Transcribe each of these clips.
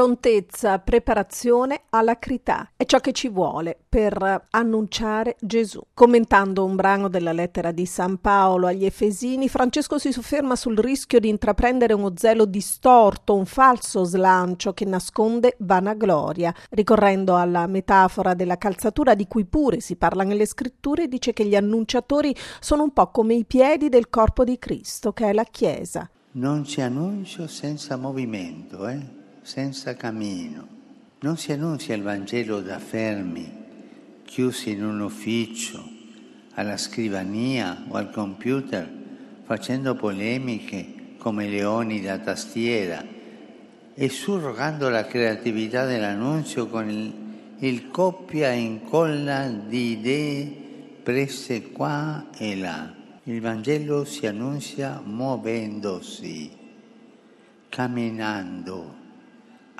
Prontezza, preparazione, alacrità è ciò che ci vuole per annunciare Gesù. Commentando un brano della lettera di San Paolo agli Efesini, Francesco si sofferma sul rischio di intraprendere uno zelo distorto, un falso slancio che nasconde vanagloria. Ricorrendo alla metafora della calzatura di cui pure si parla nelle scritture, dice che gli annunciatori sono un po' come i piedi del corpo di Cristo, che è la Chiesa. Non ci annuncio senza movimento, eh? Senza cammino. Non si annunzia il Vangelo da fermi, chiusi in un ufficio, alla scrivania o al computer, facendo polemiche come leoni da tastiera e surrogando la creatività dell'annunzio con il, il copia e incolla di idee prese qua e là. Il Vangelo si annunzia muovendosi, camminando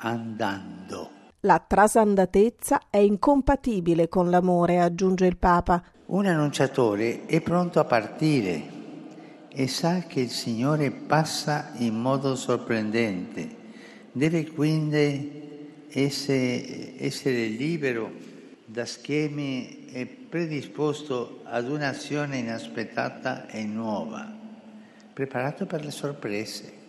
andando. La trasandatezza è incompatibile con l'amore, aggiunge il Papa. Un annunciatore è pronto a partire e sa che il Signore passa in modo sorprendente. Deve quindi essere, essere libero da schemi e predisposto ad un'azione inaspettata e nuova, preparato per le sorprese.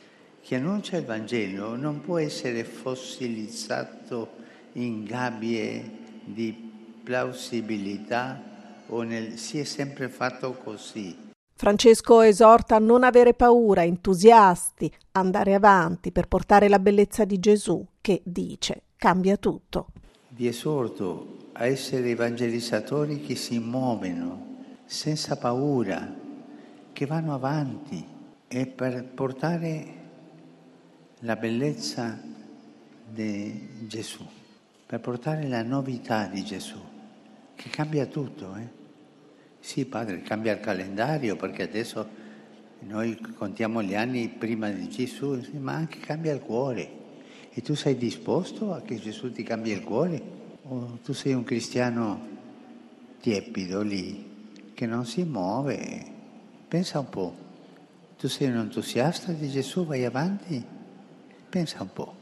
Chi annuncia il Vangelo non può essere fossilizzato in gabbie di plausibilità o nel si è sempre fatto così. Francesco esorta a non avere paura, entusiasti, andare avanti per portare la bellezza di Gesù che, dice, cambia tutto. Vi esorto a essere evangelizzatori che si muovono senza paura, che vanno avanti e per portare la bellezza di Gesù, per portare la novità di Gesù, che cambia tutto. Eh? Sì, padre, cambia il calendario perché adesso noi contiamo gli anni prima di Gesù, ma anche cambia il cuore. E tu sei disposto a che Gesù ti cambi il cuore? O tu sei un cristiano tiepido lì, che non si muove? Pensa un po'. Tu sei un entusiasta di Gesù, vai avanti. Pensa un po'.